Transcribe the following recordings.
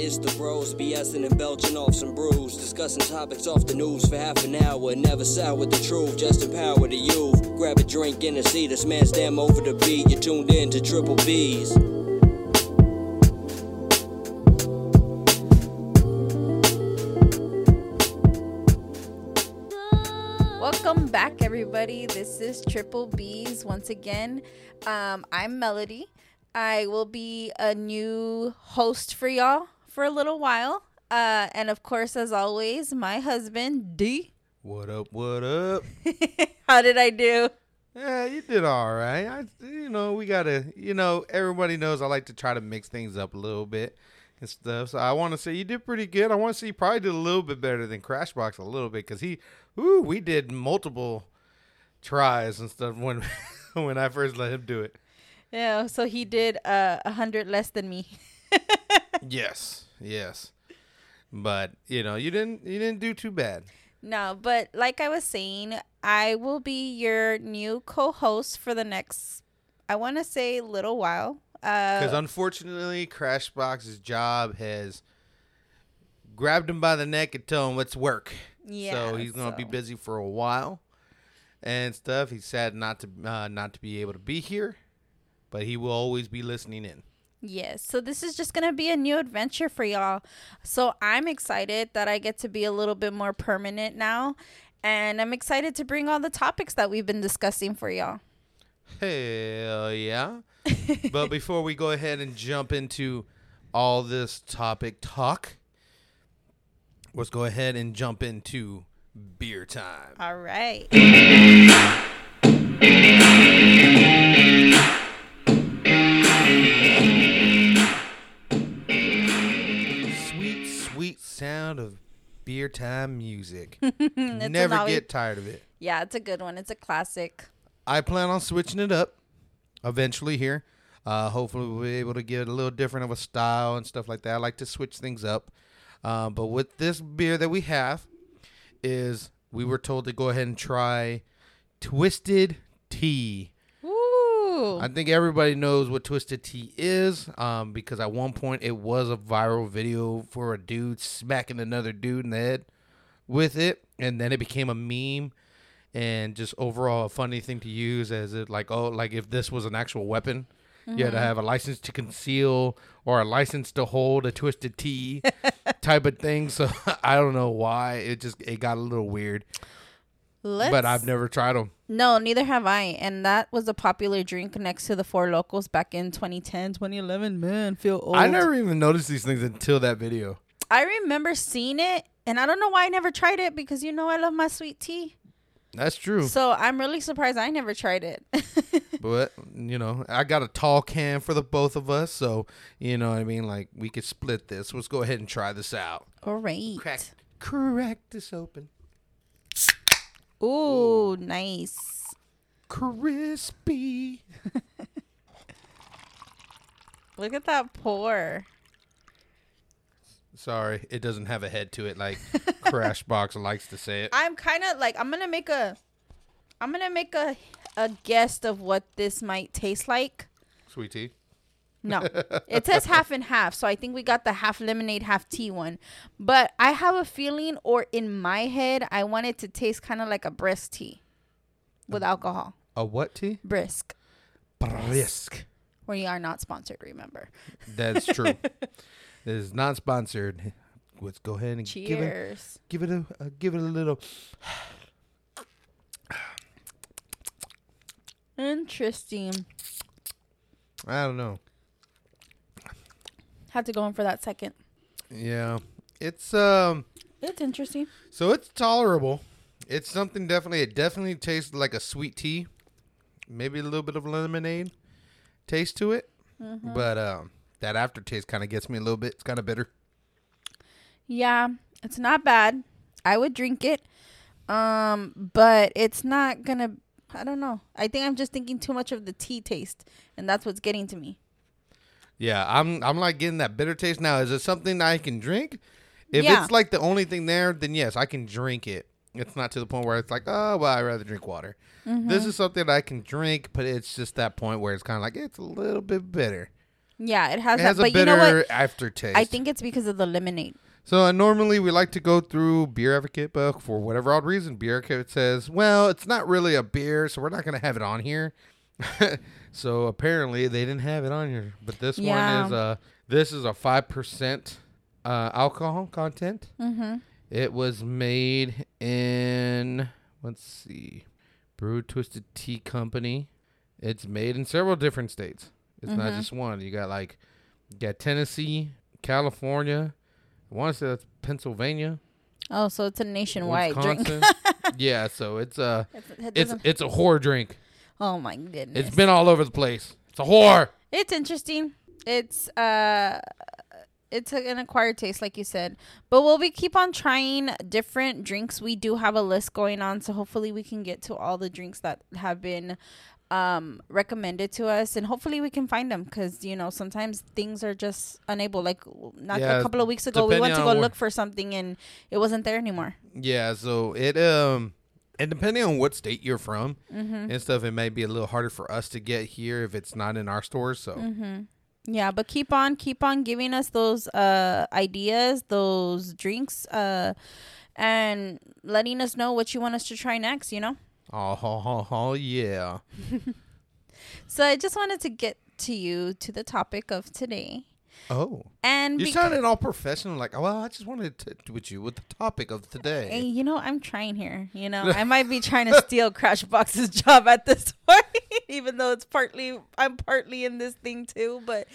It's the bros BSing and belching off some brews, discussing topics off the news for half an hour. Never sour with the truth, just empower the youth. Grab a drink and a seat, this man's damn over the beat. You tuned in to Triple B's. Welcome back, everybody. This is Triple B's once again. Um, I'm Melody. I will be a new host for y'all for a little while. Uh, and of course, as always, my husband, D. What up? What up? How did I do? Yeah, you did all right. I, you know, we gotta, you know, everybody knows I like to try to mix things up a little bit and stuff. So I want to say you did pretty good. I want to say you probably did a little bit better than Crashbox a little bit because he, ooh, we did multiple tries and stuff when when I first let him do it. Yeah, so he did uh, a hundred less than me. Yes, yes, but you know, you didn't you didn't do too bad. No, but like I was saying, I will be your new co-host for the next, I want to say, little while. Because Uh, unfortunately, Crashbox's job has grabbed him by the neck and told him let's work. Yeah, so he's gonna be busy for a while and stuff. He's sad not to uh, not to be able to be here, but he will always be listening in. Yes. So this is just going to be a new adventure for y'all. So I'm excited that I get to be a little bit more permanent now. And I'm excited to bring all the topics that we've been discussing for y'all. Hell yeah! but before we go ahead and jump into all this topic talk, let's go ahead and jump into beer time. All right. sound of beer time music. Never get tired of it. Yeah, it's a good one. It's a classic. I plan on switching it up eventually here. Uh, hopefully, we'll be able to get a little different of a style and stuff like that. I like to switch things up. Uh, but with this beer that we have, is we were told to go ahead and try Twisted Tea. Ooh. I think everybody knows what Twisted Tea is um, because at one point it was a viral video for a dude smacking another dude in the head with it, and then it became a meme and just overall a funny thing to use as it like oh like if this was an actual weapon. You had to have a license to conceal or a license to hold a twisted tea type of thing. So I don't know why it just it got a little weird. Let's, But I've never tried them. No, neither have I. And that was a popular drink next to the Four Lokos back in 2010, 2011. Man, feel old. I never even noticed these things until that video. I remember seeing it, and I don't know why I never tried it because you know I love my sweet tea. That's true. So I'm really surprised I never tried it. But you know, I got a tall can for the both of us, so you know what I mean. Like we could split this. Let's go ahead and try this out. All right. Crack, crack this open. Ooh, nice. Crispy. Look at that pour. Sorry, it doesn't have a head to it like Crashbox likes to say it. I'm kind of like I'm gonna make a, I'm gonna make a a guess of what this might taste like. Sweet tea. No, it says half and half, so I think we got the half lemonade, half tea one. But I have a feeling, or in my head, I want it to taste kind of like a brisk tea, with alcohol. A what tea? Brisk. Brisk. We are not sponsored, remember. That's true. it is not sponsored. Let's go ahead and give it Cheers. give it a uh, give it a little. Interesting. I don't know. Had to go in for that second. Yeah, it's um. It's interesting. So it's tolerable. It's something definitely. It definitely tastes like a sweet tea, maybe a little bit of lemonade taste to it. But um, that aftertaste kind of gets me a little bit. It's kind of bitter. Yeah, it's not bad. I would drink it. Um, but it's not gonna I don't know. I think I'm just thinking too much of the tea taste and that's what's getting to me. Yeah, I'm. I'm like getting that bitter taste now. Is it something I can drink? If Yeah. it's like the only thing there, then yes, I can drink it. It's not to the point where it's like, oh, well, I'd rather drink water. This is something that I can drink, but it's just that point where it's kind of like it's a little bit bitter. Yeah, it has It that. has a But you bitter know what? aftertaste. I think it's because of the lemonade. So uh, normally we like to go through Beer Advocate, but for whatever odd reason, Beer Advocate says, well, it's not really a beer, so we're not going to have it on here. so apparently they didn't have it on here, but this Yeah. one is uh this is a five percent uh, alcohol content. Mm-hmm. It was made in let's see, Brew Twisted Tea Company. It's made in several different states. It's not Mhm. just one. You got like, you got Tennessee, California. I want to say that's Pennsylvania, Oh, so it's a nationwide drink. Yeah, so it's a It's- it it's it's a whore drink. Oh my goodness. It's been all over the place. It's a whore. It's interesting. It's uh it's an acquired taste like you said. But we'll be keep on trying different drinks. We do have a list going on, so hopefully we can get to all the drinks that have been um recommended to us and hopefully we can find them cuz you know sometimes things are just unable like not Yeah, a couple of weeks ago we went to go look for something and it wasn't there anymore. Yeah, so it um and depending on what state you're from Mhm. and stuff, it may be a little harder for us to get here if it's not in our stores. So Mm-hmm. Yeah, but keep on, keep on giving us those uh ideas, those drinks, uh, and letting us know what you want us to try next. You know. oh, ho, ho, yeah. So I just wanted to get to you to the topic of today, Oh, and you bec- sounded all professional. Like, well, I just wanted to touch with you with the topic of today. Hey, you know, I'm trying here. You know, I might be trying to steal Crashbox's job at this point, even though it's partly I'm partly in this thing too. But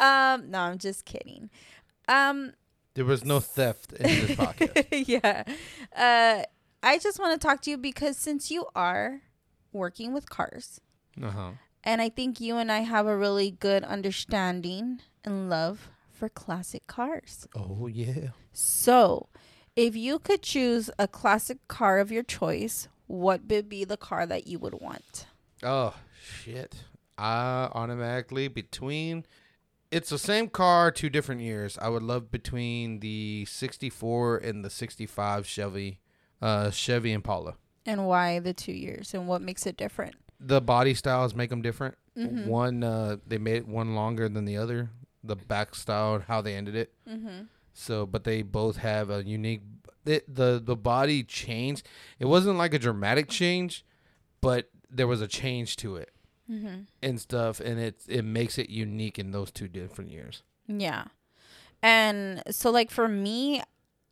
um, no, I'm just kidding. Um, There was no theft in this podcast. yeah. Uh, I just want to talk to you because since you are working with cars, Uh huh. and I think you and I have a really good understanding and love for classic cars. Oh yeah. So, if you could choose a classic car of your choice, what would be the car that you would want? Oh shit. I automatically between it's the same car, two different years. I would love between the 64 and the 65 Chevy uh Chevy Impala. And why the two years? And what makes it different? The body styles make them different. Mhm. One uh they made one longer than the other. The back style how they ended it. Mm-hmm. So, but they both have a unique the the, the body change. It wasn't like a dramatic change, but there was a change to it. Mm-hmm. and stuff, and it it makes it unique in those two different years. Yeah. And so, like, for me,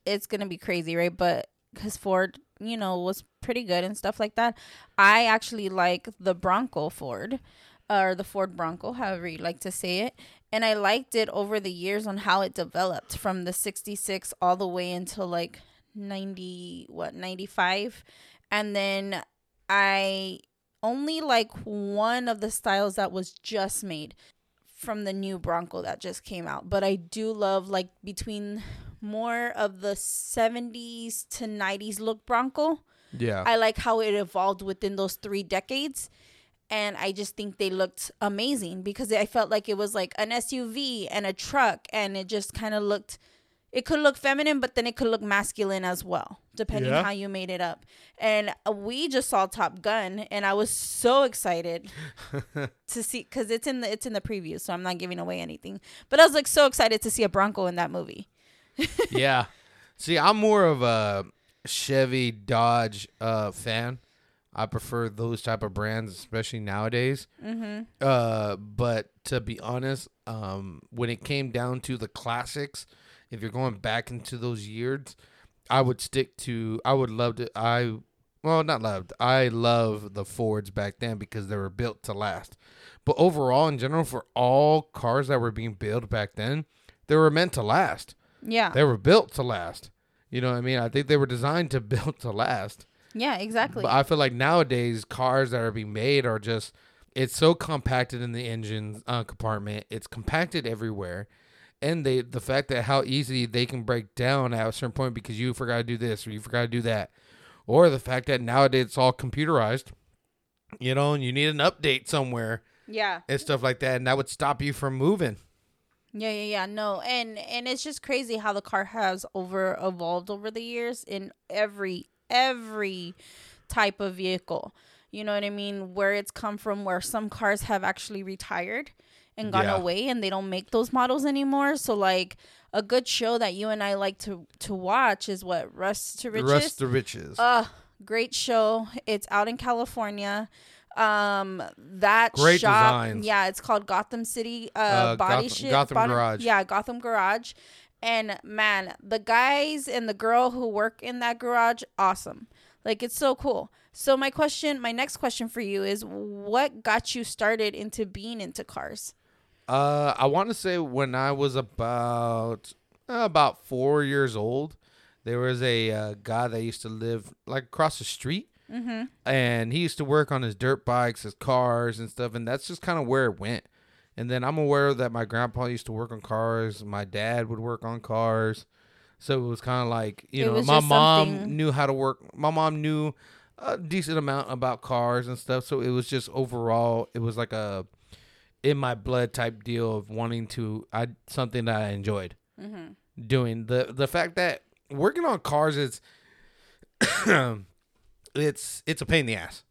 it's going to be crazy, right? But because Ford, you know, was pretty good and stuff like that, I actually like the Bronco Ford or the Ford Bronco, however you like to say it. And I liked it over the years on how it developed from the 66 all the way until like 90, what, 95. And then I only like one of the styles that was just made from the new Bronco that just came out. But I do love like between more of the 70s to 90s look Bronco. Yeah, I like how it evolved within those three decades. And I just think they looked amazing because I felt like it was like an SUV and a truck, and it just kind of looked. It could look feminine, but then it could look masculine as well, depending Yeah. how you made it up. And uh, we just saw Top Gun, and I was so excited to see because it's in the it's in the preview, so I'm not giving away anything. But I was like so excited to see a Bronco in that movie. yeah. See, I'm more of a Chevy Dodge uh, fan. I prefer those type of brands, especially nowadays. Mm-hmm. Uh, but to be honest, um, when it came down to the classics, if you're going back into those years, I would stick to. I would love to. I well, not loved. I love the Fords back then because they were built to last. But overall, in general, for all cars that were being built back then, they were meant to last. Yeah, They were built to last. You know what I mean? I think they were designed to build to last. Yeah, exactly. But I feel like nowadays cars that are being made are just it's so compacted in the engine uh, compartment. It's compacted everywhere, and they the fact that how easy they can break down at a certain point because you forgot to do this or you forgot to do that, or the fact that nowadays it's all computerized. You know, and you need an update somewhere yeah. and stuff like that, and that would stop you from moving. Yeah, yeah, yeah. No, and and it's just crazy how the car has over evolved over the years in every every type of vehicle. You know what I mean? Where it's come from, where some cars have actually retired, and gone Yeah. away and they don't make those models anymore. So like a good show that you and I like to to watch is what Rust to Riches. Rust to riches. Uh, great show. It's out in California. Um, that Great shop, designs. yeah, it's called Gotham City uh, Uh, Body Gotham- Shit. Gotham Body- Garage. Yeah, Gotham Garage. And man, the guys and the girl who work in that garage, awesome. Like it's so cool. So my question, my next question for you is, what got you started into being into cars? Uh, I want to say when I was about uh, about four years old, there was a uh, guy that used to live like across the street, Mm-hmm. and he used to work on his dirt bikes, his cars, and stuff. And that's just kind of where it went. And then I'm aware that my grandpa used to work on cars. My dad would work on cars. So it was kind of like you It know, my mom something- knew how to work. My mom knew a decent amount about cars and stuff. So it was just overall, it was like a in my blood type deal of wanting to I something that I enjoyed Mm-hmm. doing. The the fact that working on cars is it's it's a pain in the ass.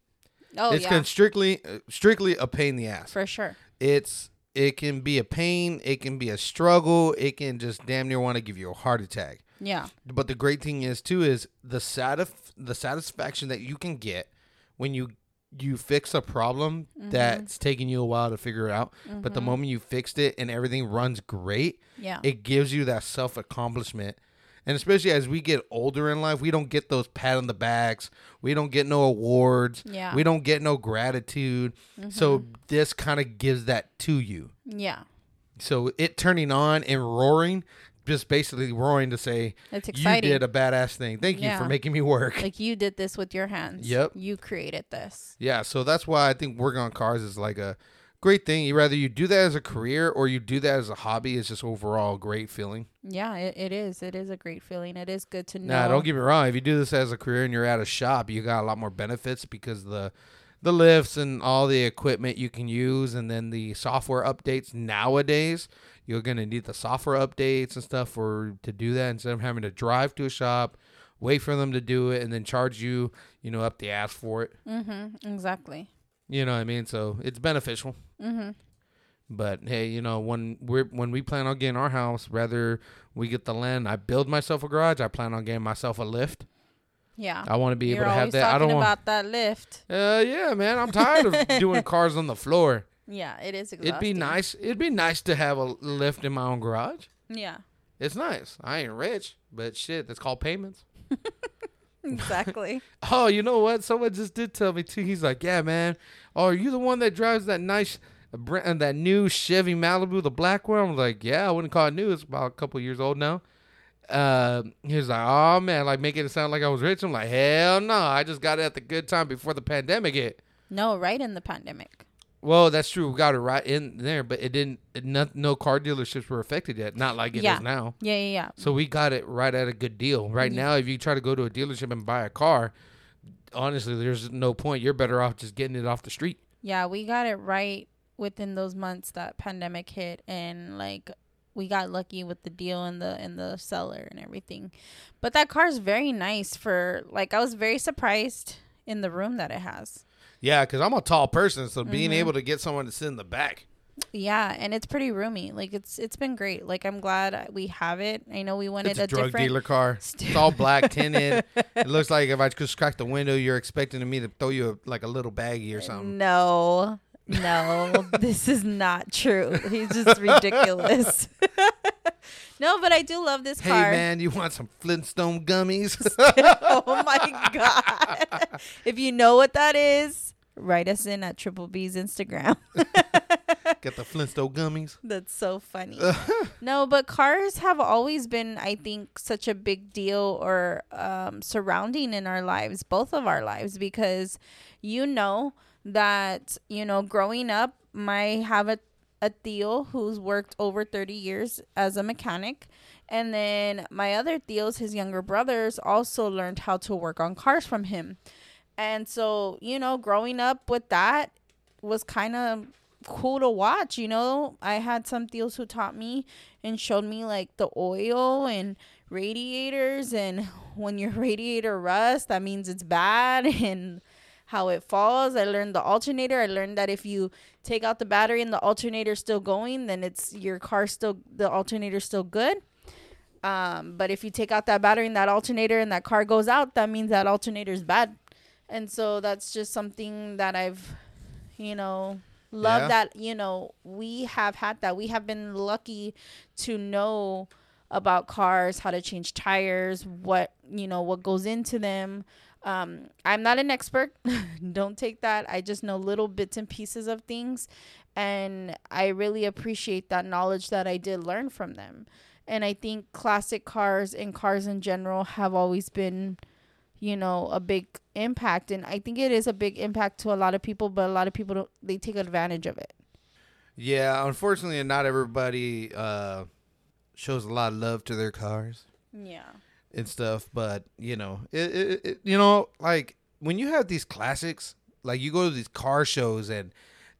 Oh it's yeah, strictly strictly a pain in the ass. for sure. It's it can be a pain, it can be a struggle, it can just damn near want to give you a heart attack. Yeah, But the great thing is too is the satisf- the satisfaction that you can get when you you fix a problem Mm-hmm. that's taking you a while to figure it out, but the moment you fixed it and everything runs great, yeah, it gives you that self accomplishment. And especially as we get older in life, we don't get those pat on the backs. We don't get no awards. Yeah. We don't get no gratitude. So mm-hmm. this kind of gives that to you. yeah. So it turning on and roaring, just basically roaring to say, It's exciting. you did a badass thing. Thank you for making me work. like you did this with your hands. Yep. You created this. yeah, so that's why I think working on cars is like a great thing. You rather you do that as a career or you do that as a hobby. It's just overall a great feeling. Yeah, it, it is. It is a great feeling. It is good to know. Nah, don't get me wrong. If you do this as a career and you're at a shop, you got a lot more benefits because the the lifts and all the equipment you can use, and then the software updates nowadays. You're gonna need the software updates and stuff for to do that instead of having to drive to a shop, wait for them to do it, and then charge you, you know, up the ass for it. Mm-hmm. Exactly. You know what I mean? So it's beneficial. Mm-hmm. But hey, you know, when we're when we plan on getting our house, rather we get the land, I build myself a garage. I plan on getting myself a lift. Yeah. I want to be You're able to have that. I don't want. about that lift. Uh, yeah, man, I'm tired of doing cars on the floor. Yeah, it is exhausting. It'd be nice. It'd be nice to have a lift in my own garage. Yeah. It's nice. I ain't rich, but shit, that's called payments. Exactly. Oh, you know what? Someone just did tell me too. He's like, "Yeah, man. Oh, are you the one that drives that nice, uh, br- uh, that new Chevy Malibu, the black one?" I'm like, "Yeah, I wouldn't call it new. It's about a couple years old now." Uh, he was like, "Oh man, like making it sound like I was rich." I'm like, "Hell no! I just got it at the good time before the pandemic hit." no, right in the pandemic. Well, that's true. We got it right in there, but it didn't. It, no, no car dealerships were affected yet. Not like it is Yeah. now. Yeah, yeah, yeah. So we got it right at a good deal. Right Mhm. now, if you try to go to a dealership and buy a car, honestly, there's no point. You're better off just getting it off the street. Yeah, we got it right within those months that pandemic hit and like we got lucky with the deal and the and the seller and everything. But that car is very nice for like I was very surprised in the room that it has. Yeah, because I'm a tall person, so being Mhm. able to get someone to sit in the back. Yeah, and it's pretty roomy. Like it's it's been great. Like I'm glad we have it. I know we wanted It's a, a, drug different dealer car. It's all black tinted. it looks like if I just crack the window, you're expecting me to throw you a, like a little baggie or something. No, no, this is not true. He's just ridiculous. No, but I do love this Hey car. man, you want some Flintstone gummies? oh my god! if you know what that is, write us in at Triple B's Instagram. Get the Flintstone gummies. That's so funny. no, but cars have always been, I think, such a big deal or um, surrounding in our lives, both of our lives, because you know that, you know, growing up, I have a, a Tío who's worked over 30 years as a mechanic. And then my other Tíos, his younger brothers, also learned how to work on cars from him. And so, you know, growing up with that was kind of cool to watch, you know. I had some deals who taught me and showed me like the oil and radiators and when your radiator rusts, that means it's bad and how it falls. I learned the alternator. I learned that if you take out the battery and the alternator's still going, then it's your car still the alternator's still good. Um, but if you take out that battery and that alternator and that car goes out, that means that alternator's bad. And so that's just something that I've, you know, love Yeah. that, you know, we have had that. We have been lucky to know about cars, how to change tires, what, you know, what goes into them. Um, I'm not an expert. Don't take that. I just know little bits and pieces of things. And I really appreciate that knowledge that I did learn from them. And I think classic cars and cars in general have always been, you know, a big impact. And I think it is a big impact to a lot of people, but a lot of people don't, they take advantage of it. Yeah, unfortunately, not everybody uh, shows a lot of love to their cars Yeah. And stuff. But you know, it, it, it you know, like when you have these classics, like you go to these car shows and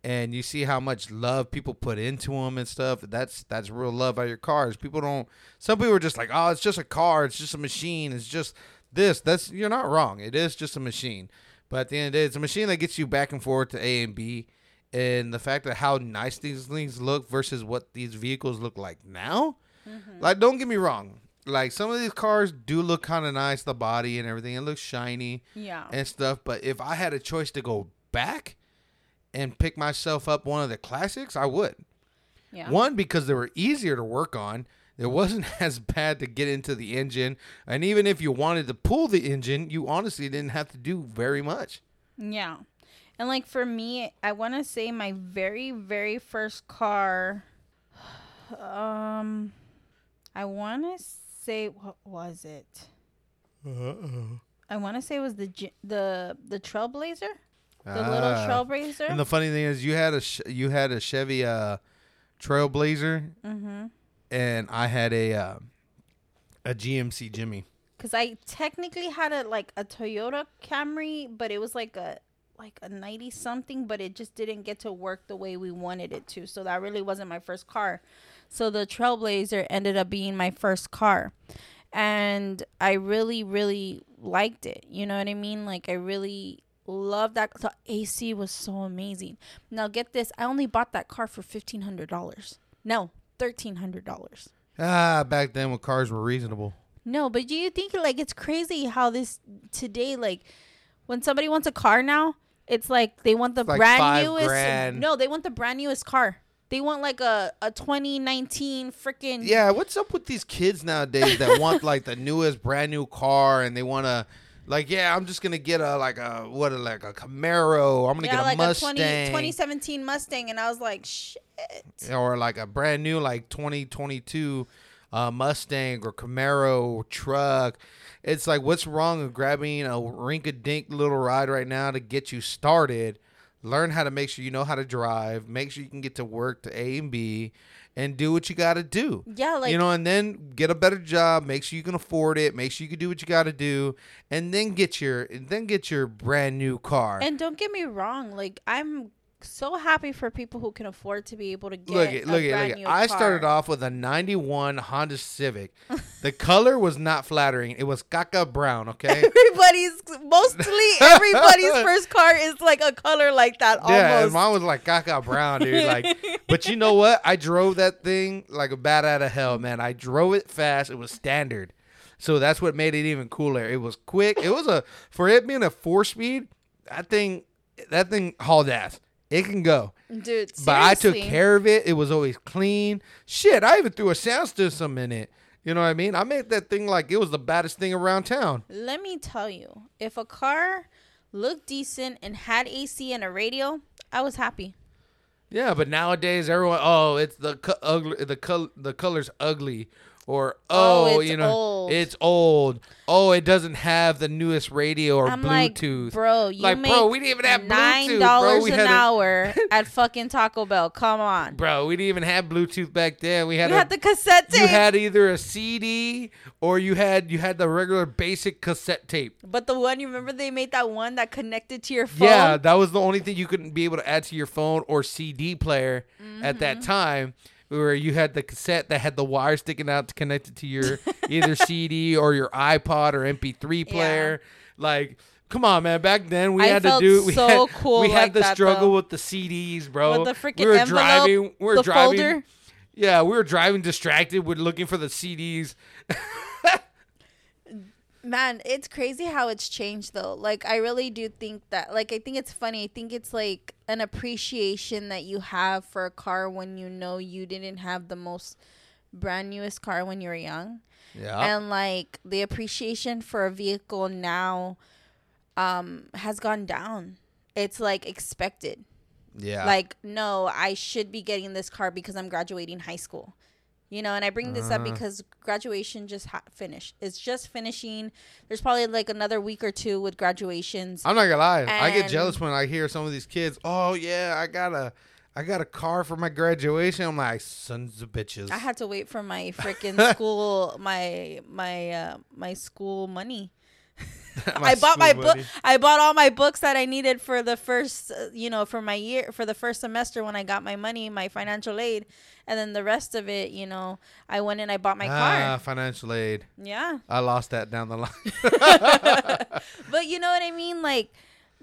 and you see how much love people put into them and stuff. That's that's real love by your cars. People don't. Some people are just like, oh, it's just a car. It's just a machine. It's just this. That's you're not wrong. It is just a machine. But at the end of the day, it's a machine that gets you back and forth to A and B. And the fact that how nice these things look versus what these vehicles look like now. Mm-hmm. Like, don't get me wrong. Like some of these cars do look kind of nice, the body and everything. It looks shiny Yeah. and stuff. But if I had a choice to go back and pick myself up one of the classics, I would. Yeah. One because they were easier to work on. It wasn't as bad to get into the engine, and even if you wanted to pull the engine, you honestly didn't have to do very much. Yeah. And like for me, I want to say my very very first car um I want to say what was it? I want to say it was the the the Trailblazer, the little Ah. Trailblazer. And the funny thing is, you had a sh- you had a Chevy uh, Trailblazer, mhm. and I had a uh, a GMC Jimmy. Cuz I technically had a like a Toyota Camry, but it was like a like a 90 something, but it just didn't get to work the way we wanted it to. So that really wasn't my first car. So the Trailblazer ended up being my first car. And I really, really liked it. You know what I mean? Like, I really loved that. The AC was so amazing. Now, get this I only bought that car for $1,500. No, $1,300. Ah, back then when cars were reasonable. No, but do you think like it's crazy how this today like when somebody wants a car now, it's like they want the It's brand newest. grand. No, they want the brand newest car. They want like a a 2019 freaking Yeah, what's up with these kids nowadays that want like the newest brand new car and they want to like yeah, I'm just going to get a like a what a, like a Camaro, I'm going to yeah, get a like Mustang a 20, 2017 Mustang, and I was like, shit. or like a brand new like 2022 uh, Mustang or Camaro truck. It's like what's wrong with grabbing a rink-a-dink little ride right now to get you started? Learn how to make sure you know how to drive. Make sure you can get to work to A and B, and do what you got to do. Yeah, like you know, and then get a better job. Make sure you can afford it. Make sure you can do what you got to do, and then get your and then get your brand new car. And don't get me wrong, like I'm so happy for people who can afford to be able to get look at a look at brand look at. I started off with a '91 Honda Civic. the color was not flattering. It was caca brown. Okay. Everybody's mostly everybody's first car is like a color like that Yeah, almost. mine was like caca brown, dude. Like, but you know what? I drove that thing like a bat out of hell, man. I drove it fast. It was standard, so that's what made it even cooler. It was quick. It was a for it being a four speed. That thing, that thing hauled ass. It can go. Dude, But I took care of it. It was always clean. Shit, I even threw a sound system in it. You know what I mean? I made that thing like it was the baddest thing around town. Let me tell you, if a car looked decent and had AC and a radio, I was happy. Yeah, but nowadays everyone, oh, it's the co- ugly, the col- the color's ugly, or Oh, oh, you know, old. it's old. Oh, it doesn't have the newest radio or I'm Bluetooth. like, bro, you Like, bro, we didn't even have nine Bluetooth, dollars an a- hour at fucking Taco Bell. Come on, Bro, we didn't even have Bluetooth back then. We had, we a, had the cassette tape, you had either a CD or you had you had the regular basic cassette tape. but the one you remember they made that one that connected to your phone. Yeah, that was the only thing you couldn't be able to add to your phone or CD player at that Mm-hmm. time. Where you had the cassette that had the wire sticking out to connect it to your either CD or your iPod or MP3 player. Like, Come on, man. Back then we I had to do. We so had, cool We had like the that, struggle though. with the CDs, bro. With the freaking we were envelope, driving. We were the driving. folder. Yeah, we were driving distracted with looking for the CDs. Man, it's crazy how it's changed though. Like I really do think that like I think it's funny. I think it's like an appreciation that you have for a car when you know you didn't have the most brand newest car when you were young. Yeah. And like the appreciation for a vehicle now um has gone down. It's like expected. yeah. Like no, I should be getting this car because I'm graduating high school. You know, and I bring this up Uh-huh. because graduation just ha- finished. It's just finishing. There's probably like another week or two with graduations. I'm not gonna lie. I get jealous when I hear some of these kids. Oh yeah, I got a, I got a car for my graduation. I'm like, sons of bitches. I had to wait for my freaking school, my my uh, my school money. I bought my book. I bought all my books that I needed for the first, uh, you know, for my year, for the first semester when I got my money, my financial aid, and then the rest of it, you know, I went and I bought my ah, car. financial aid. Yeah, I lost that down the line. but you know what I mean, like.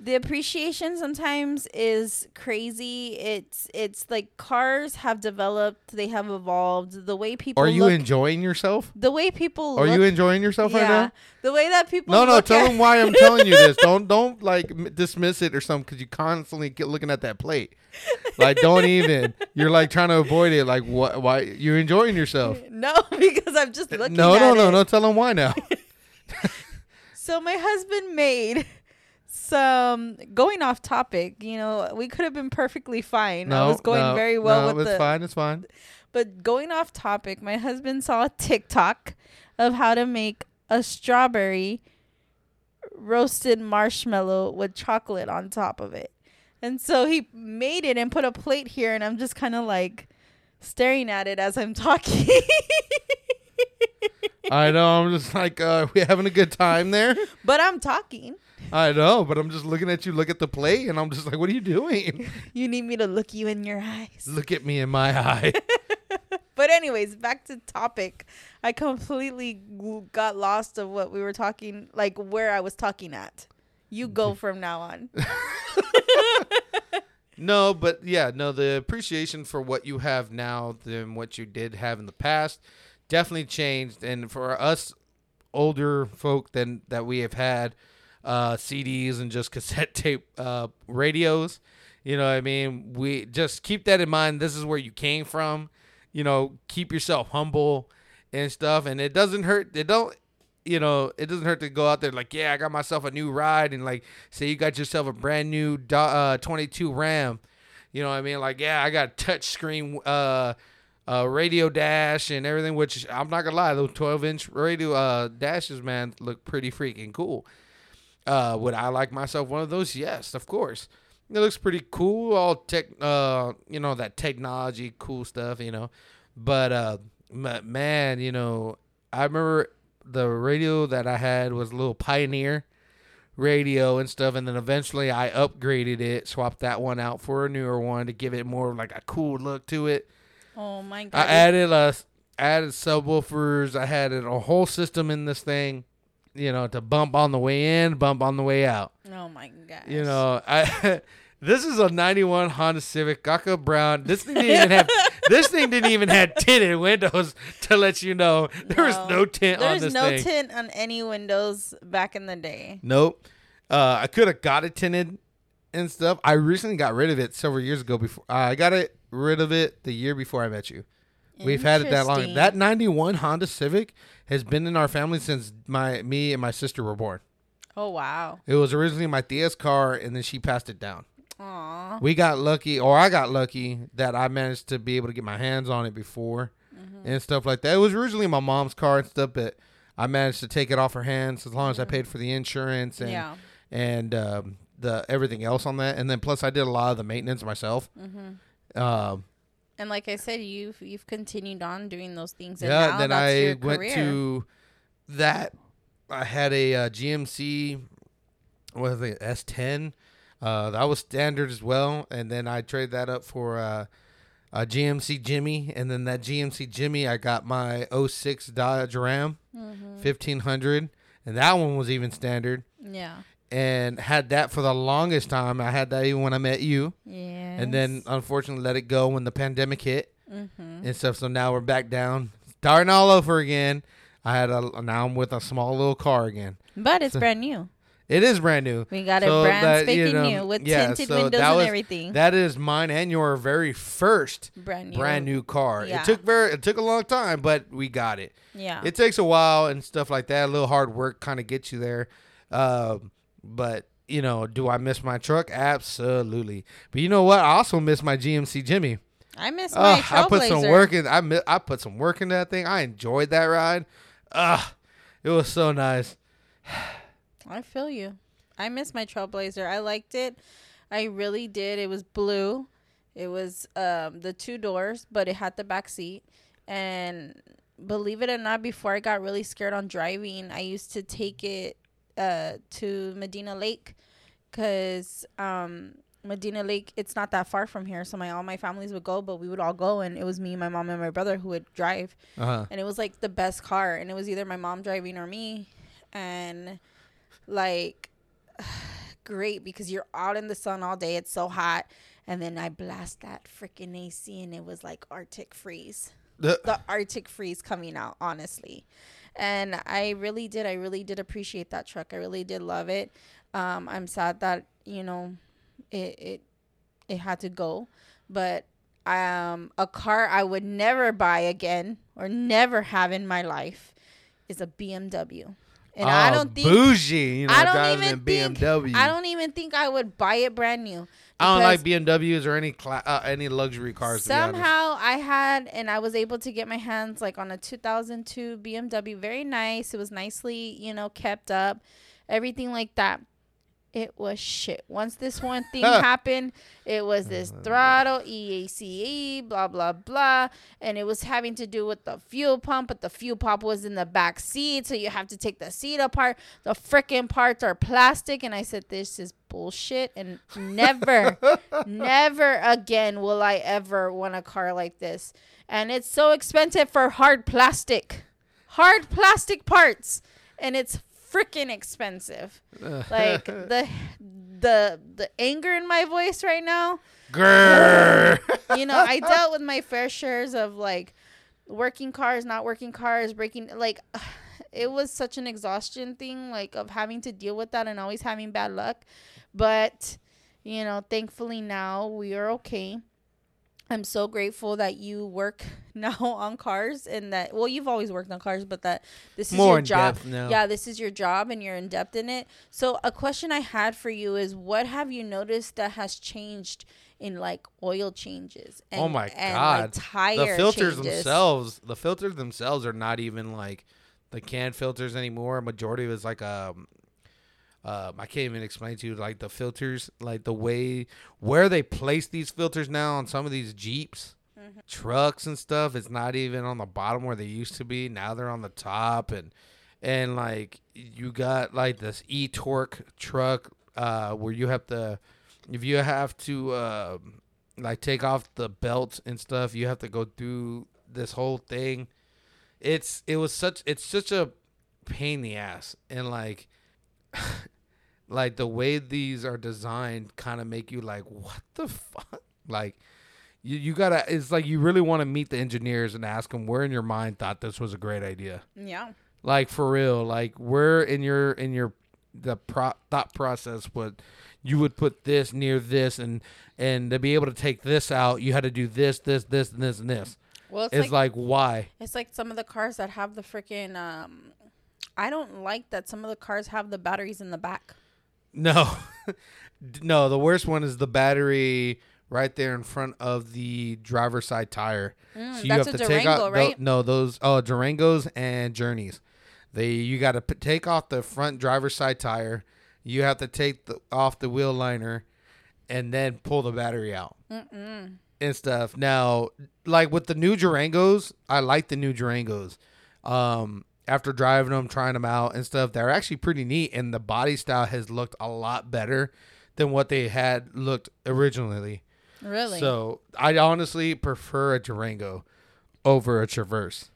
The appreciation sometimes is crazy. It's it's like cars have developed, they have evolved. The way people Are you look, enjoying yourself? the way people Are look, you enjoying yourself right now? the way that people No, no. Tell at- them why I'm telling you this. Don't don't like m- dismiss it or something because you constantly get looking at that plate. Like don't even. You're like trying to avoid it. Like what? Why you're enjoying yourself? No, because I'm just uh, looking. no, at no, no, it. no. Tell them why now. So my husband made some going off topic. You know, we could have been perfectly fine. No, I was going no, very well no, with it's the. fine. It's fine. But going off topic, my husband saw a TikTok of how to make a strawberry roasted marshmallow with chocolate on top of it. And so he made it and put a plate here, and I'm just kind of like staring at it as I'm talking. I know. I'm just like, uh, we having a good time there. but I'm talking. I know, but I'm just looking at you. Look at the plate, and I'm just like, what are you doing? You need me to look you in your eyes. look at me in my eye. But anyways, back to topic. I completely got lost of what we were talking, like where I was talking at. You go mm-hmm. from now on. No, but yeah, no, the appreciation for what you have now than what you did have in the past definitely changed. And for us older folk than that we have had uh, CDs and just cassette tape uh, radios, you know what I mean? We just keep that in mind. This is where you came from. You know, keep yourself humble and stuff. And it doesn't hurt. It don't you know, it doesn't hurt to go out there like, yeah, I got myself a new ride, and like, say you got yourself a brand new uh, 22 Ram. You know what I mean? Like, yeah, I got touch screen uh, uh, radio dash and everything. Which I'm not gonna lie, those 12 inch radio uh, dashes, man, look pretty freaking cool. Uh, would I like myself one of those? Yes, of course. It looks pretty cool, all tech, uh, you know, that technology, cool stuff, you know. But uh, man, you know, I remember the radio that I had was a little Pioneer radio and stuff, and then eventually I upgraded it, swapped that one out for a newer one to give it more of like a cool look to it. Oh my god! I added a added subwoofers. I had a whole system in this thing, you know, to bump on the way in, bump on the way out. oh my god. You know, I this is a '91 Honda Civic, Gaka Brown. This thing didn't even have this thing didn't even have tinted windows to let you know there was no tint on There's this no thing. tint on any windows back in the day. Nope. Uh, I could have got it tinted and stuff. I recently got rid of it several years ago. Before uh, I got it rid of it the year before I met you. We've had it that long. That '91 Honda Civic has been in our family since my me and my sister were born. Oh wow. It was originally my Tia's car, and then she passed it down. Aw. We got lucky, or I got lucky that I managed to be able to get my hands on it before and stuff like that. It was originally my mom's car and stuff, but I managed to take it off her hands as long as I paid for the insurance and Yeah. and um, the everything else on that. And then plus I did a lot of the maintenance myself. Mm-hmm. Um, And like I said, you've you've continued on doing those things. And yeah. Then I went career. to that. I had a uh, GMC, what was it, S10. Uh, that was standard as well. And then I traded that up for uh, a GMC Jimmy. And then that GMC Jimmy, I got my 06 Dodge Ram, Mm-hmm. 1500. And that one was even standard. Yeah. And had that for the longest time. I had that even when I met you, Yeah. and then unfortunately let it go when the pandemic hit Mm-hmm. and stuff. So now we're back down, starting all over again. I had a now I'm with a small little car again. But it's brand new. It is brand new. We got So it brand that, spanking you know, new with yeah, tinted so windows that and everything. That is mine and your very first brand new. brand new car. Yeah. It took very it took a long time, but we got it. Yeah. It takes a while and stuff like that. A little hard work kind of gets you there. Um, but you know, do I miss my truck? Absolutely. But you know what? I also miss my GMC Jimmy. I miss my I put some work in. I mi- I put some work in that thing. I enjoyed that ride. Ugh, it was so nice. I feel you. I miss my Trailblazer. I liked it. I really did. It was blue. It was um, the two doors, but it had the back seat. And believe it or not, before I got really scared on driving, I used to take it uh, to Medina Lake because um, Medina Lake, it's not that far from here. So my all my families would go, but we would all go, and it was me, my mom, and my brother who would drive. Uh huh. and it was like the best car and it was either my mom driving or me. And like great because you're out in the sun all day it's so hot. And then i blast that freaking ac and it was like arctic freeze. The arctic freeze coming out honestly and i really did i really did appreciate that truck i really did love it um, i'm sad that you know it it it had to go but um a car i would never buy again or never have in my life is a bmw and i Oh, don't think bougie. You know, I don't driving even think BMW. I don't even think I would buy it brand new. I don't like BMWs or any cla- uh, any luxury cars. Somehow I had and I was able to get my hands like on a 2002 BMW. Very nice. It was nicely, you know, kept up. Everything like that. It was shit. Once this one thing happened, it was this oh, throttle, EACE, blah, blah, blah. And it was having to do with the fuel pump, but the fuel pump was in the back seat. So you have to take the seat apart. The freaking parts are plastic. And I said, this is bullshit. And never, never again will I ever want a car like this. And it's so expensive for hard plastic, hard plastic parts. And it's freaking expensive. Like the the the anger in my voice right now. Grrr. You know, I dealt with my fair shares of like working cars, not working cars, breaking like it was such an exhaustion thing like of having to deal with that and always having bad luck. But you know, thankfully now we are okay. I'm so grateful that you work now on cars and that well you've always worked on cars but that this is More your job. now. Yeah, this is your job and you're in depth in it. So a question I had for you is what have you noticed that has changed in like oil changes and, oh my and, god! like tire the filters changes? themselves, the filters themselves are not even like the can filters anymore. Majority of it's like um, um, I can't even explain to you like the filters, like the way where they place these filters now on some of these Jeeps, Mm-hmm. trucks and stuff. It's not even on the bottom where they used to be. Now they're on the top and and like you got like this e torque truck uh where you have to if you have to uh, like take off the belts and stuff you have to go through this whole thing it's it was such it's such a pain in the ass and like like the way these are designed kind of make you like what the fuck? Like you, you gotta it's like you really want to meet the engineers and ask them where in your mind thought this was a great idea. Yeah. like for real like where in your in your the pro- thought process would you would put this near this and and to be able to take this out you had to do this this this and this and this. Well, it's, it's, like, like, why? it's like some of the cars that have the freaking um I don't like that some of the cars have the batteries in the back. no no the worst one is the battery right there in front of the driver's side tire Mm, that's a Durango, tho- right? no those oh durangos and journeys they you got to p- take off the front driver's side tire you have to take the, off the wheel liner and then pull the battery out Mm-mm. and stuff. Now, like with the new Durangos, I like the new Durangos. Um, after driving them, trying them out and stuff, they're actually pretty neat, and the body style has looked a lot better than what they had looked originally. Really? So I honestly prefer a Durango over a Traverse.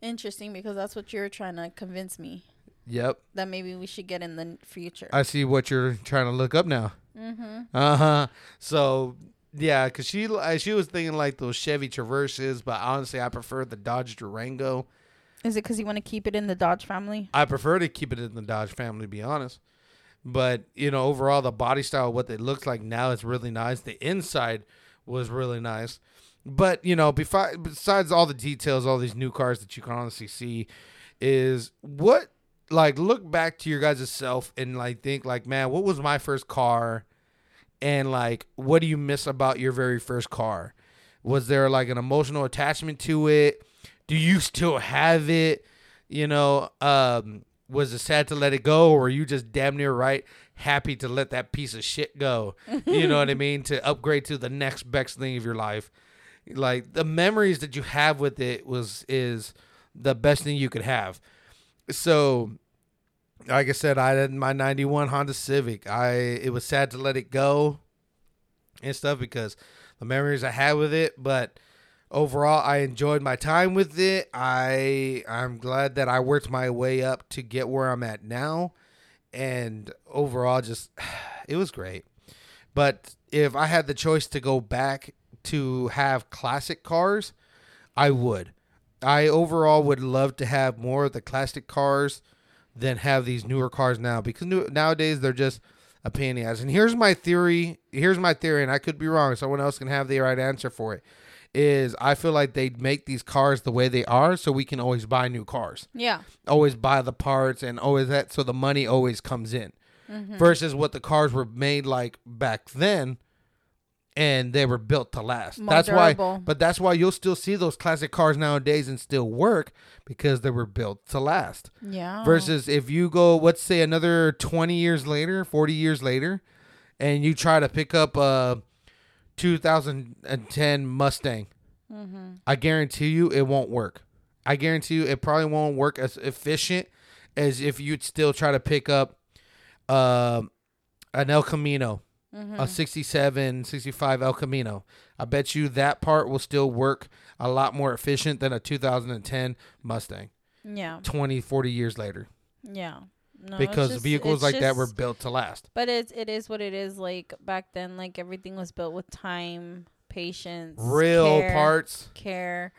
Interesting because that's what you're trying to convince me. Yep. that maybe we should get in the future. I see what you're trying to look up now. mm-hmm. Uh huh. So yeah, cause she uh, she was thinking like those Chevy Traverses, but honestly, I prefer the Dodge Durango. Is it because you want to keep it in the Dodge family? I prefer to keep it in the Dodge family, to be honest. But you know, overall, the body style, what it looks like now, is really nice. The inside was really nice. But you know, besides besides all the details, all these new cars that you can honestly see, is what like look back to your guys' self and like think like, man, what was my first car? And like, what do you miss about your very first car? Was there like an emotional attachment to it? Do you still have it? You know, um, was it sad to let it go, or were you just damn near right happy to let that piece of shit go? You know what I mean? To upgrade to the next best thing of your life. Like the memories that you have with it was is the best thing you could have. So like I said, I had my '91 Honda Civic. I it was sad to let it go and stuff because the memories I had with it, but overall I enjoyed my time with it. I I'm glad that I worked my way up to get where I'm at now, and overall just it was great. But if I had the choice to go back to have classic cars, I would. I overall would love to have more of the classic cars than have these newer cars now because new, nowadays they're just a pain in the ass. And here's my theory. Here's my theory, and I could be wrong. Someone else can have the right answer for it. Is I feel like they make these cars the way they are so we can always buy new cars, Yeah. always buy the parts, and always that so the money always comes in. Mm-hmm. Versus what the cars were made like back then, and they were built to last. More that's durable. why, but that's why you'll still see those classic cars nowadays and still work because they were built to last. Yeah. Versus if you go, let's say another 20 years later, 40 years later, and you try to pick up a 2010 Mustang, I guarantee you it won't work. I guarantee you it probably won't work as efficient as if you'd still try to pick up uh, an El Camino, a 67, 65 El Camino. I bet you that part will still work a lot more efficient than a 2010 Mustang Yeah. 20, 40 years later Yeah. No, because just- vehicles like that were built to last. But it's it is what it is. Like back then, like everything was built with time, patience, Real care, parts. care,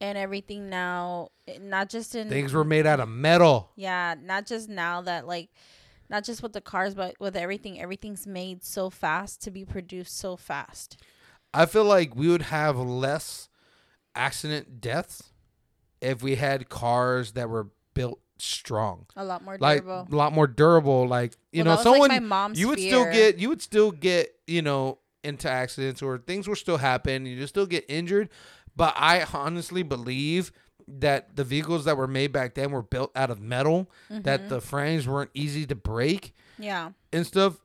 and everything now. Eh, not just in Things were made out of metal. Yeah, not just now that like, not just with the cars, but with everything. Everything's made so fast to be produced so fast. I feel like we would have less accident deaths if we had cars that were built strong. A lot more Like durable. a lot more durable. Like you Well, know, that was, like, someone my mom's you would still get you would still get you know into accidents or things will still happen. You just still get injured. But I honestly believe that the vehicles that were made back then were built out of metal. That Mm-hmm. the frames weren't easy to break yeah. and stuff.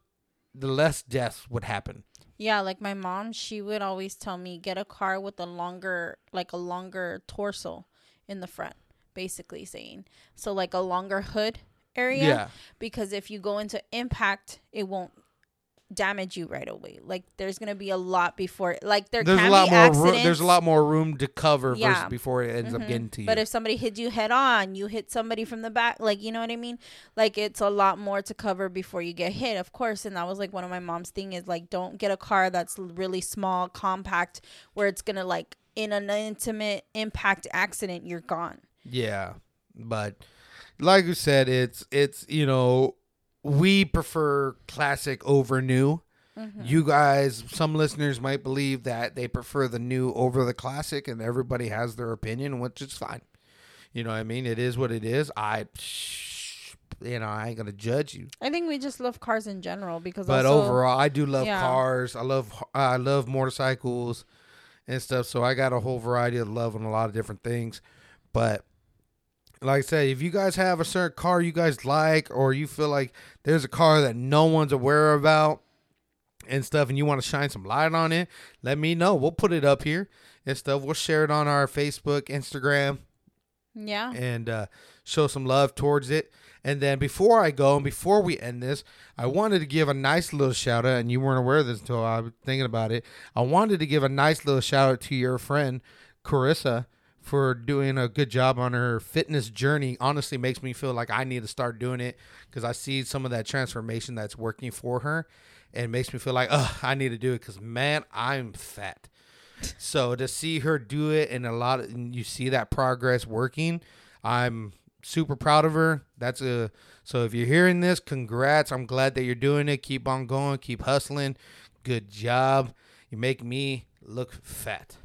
The less deaths would happen. Yeah, like my mom, she would always tell me get a car with a longer, like a longer torso in the front, basically saying. So like a longer hood area. Yeah. Because if you go into impact, it won't damage you right away. Like there's gonna be a lot before, like there there's can a lot be more accidents. room, there's a lot more room to cover Yeah. versus before it ends up Mhm. getting to you. But if somebody hits you head on, you hit somebody from the back, like you know what I mean? Like it's a lot more to cover before you get hit, of course. And that was like one of my mom's thing is like don't get a car that's really small, compact, where it's gonna like in an intimate impact accident, you're gone. Yeah, but like you said, it's it's you know we prefer classic over new. Mm-hmm. You guys, some listeners might believe that they prefer the new over the classic, and everybody has their opinion, which is fine. You know what I mean? It is what it is. I, you know, I ain't gonna judge you. I think we just love cars in general because but also, overall i do love yeah. cars i love i love motorcycles and stuff so i got a whole variety of love on a lot of different things but like i said if you guys have a certain car you guys like or you feel like there's a car that no one's aware about and stuff and you want to shine some light on it let me know. We'll put it up here and stuff. We'll share it on our facebook instagram. Yeah, and uh, show some love towards it. And then before I go and before we end this, I wanted to give a nice little shout out, and you weren't aware of this until I was thinking about it. I wanted to give a nice little shout out to your friend Carissa for doing a good job on her fitness journey. Honestly, makes me feel like I need to start doing it because I see some of that transformation that's working for her, and makes me feel like, oh, I need to do it because man, I'm fat. so to see her do it and a lot of and you see that progress working, I'm super proud of her. That's a so if you're hearing this, congrats. I'm glad that you're doing it. Keep on going, keep hustling. Good job. You make me look fat.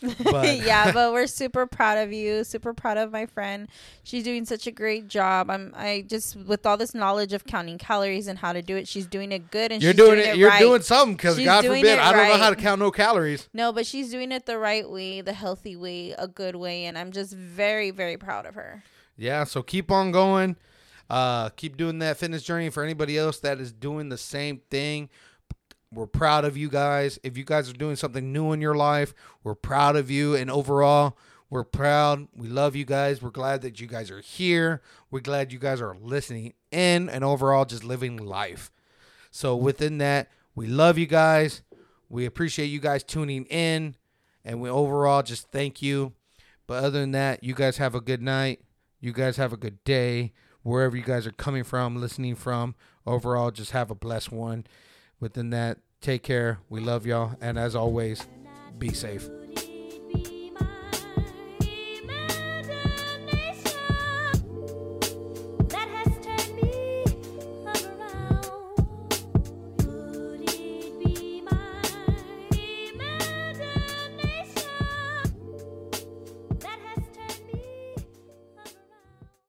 But yeah, but we're super proud of you. Super proud of my friend. She's doing such a great job. I'm I just with all this knowledge of counting calories and how to do it, she's doing it good and you're doing, doing, it. You're right. doing something because God forbid I don't know how to count no calories. No, but she's doing it the right way, the healthy way, a good way, and I'm just very, very proud of her. Yeah, so keep on going. Uh, keep doing that fitness journey for anybody else that is doing the same thing. We're proud of you guys. If you guys are doing something new in your life, we're proud of you. And overall, we're proud. We love you guys. We're glad that you guys are here. We're glad you guys are listening in and overall just living life. So, within that, we love you guys. We appreciate you guys tuning in. And we overall just thank you. But other than that, you guys have a good night. You guys have a good day. Wherever you guys are coming from, listening from. Overall, just have a blessed one. Within that, take care. We love y'all. And as always, be safe.